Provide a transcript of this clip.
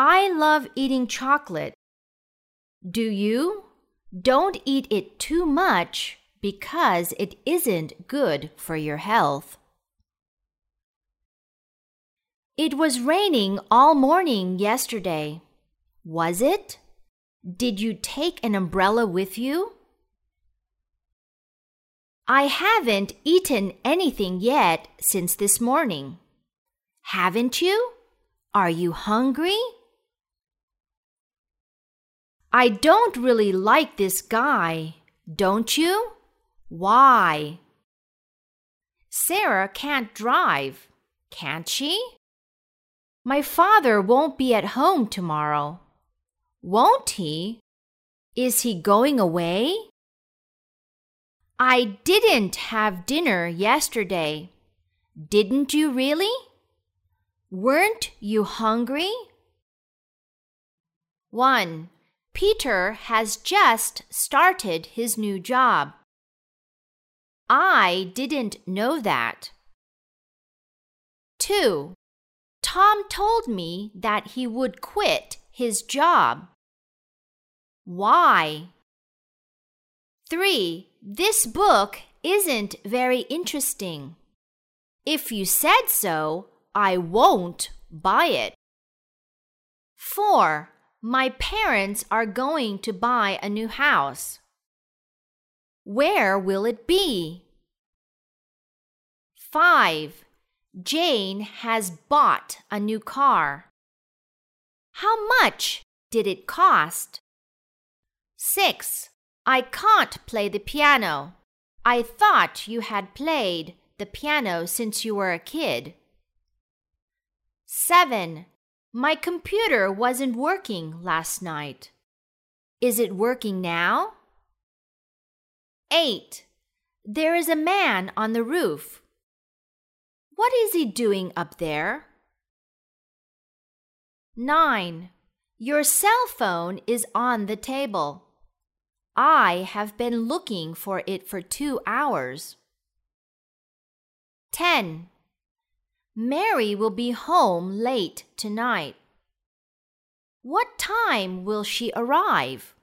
I love eating chocolate. Do you? Don't eat it too much because it isn't good for your health. It was raining all morning yesterday. Was it? Did you take an umbrella with you? I haven't eaten anything yet since this morning. Haven't you? Are you hungry? I don't really like this guy, don't you? Why? Sarah can't drive, can't she? My father won't be at home tomorrow. Won't he? Is he going away? I didn't have dinner yesterday. Didn't you really? Weren't you hungry? 1. Peter has just started his new job. I didn't know that. 2. Tom told me that he would quit his job. Why? 3. This book isn't very interesting. If you said so, I won't buy it. 4. My parents are going to buy a new house. Where will it be? 5. Jane has bought a new car. How much did it cost? 6. I can't play the piano. I thought you had played the piano since you were a kid. 7. My computer wasn't working last night. Is it working now? 8. There is a man on the roof. What is he doing up there? 9. Your cell phone is on the table. I have been looking for it for two hours. 10. Mary will be home late tonight. What time will she arrive?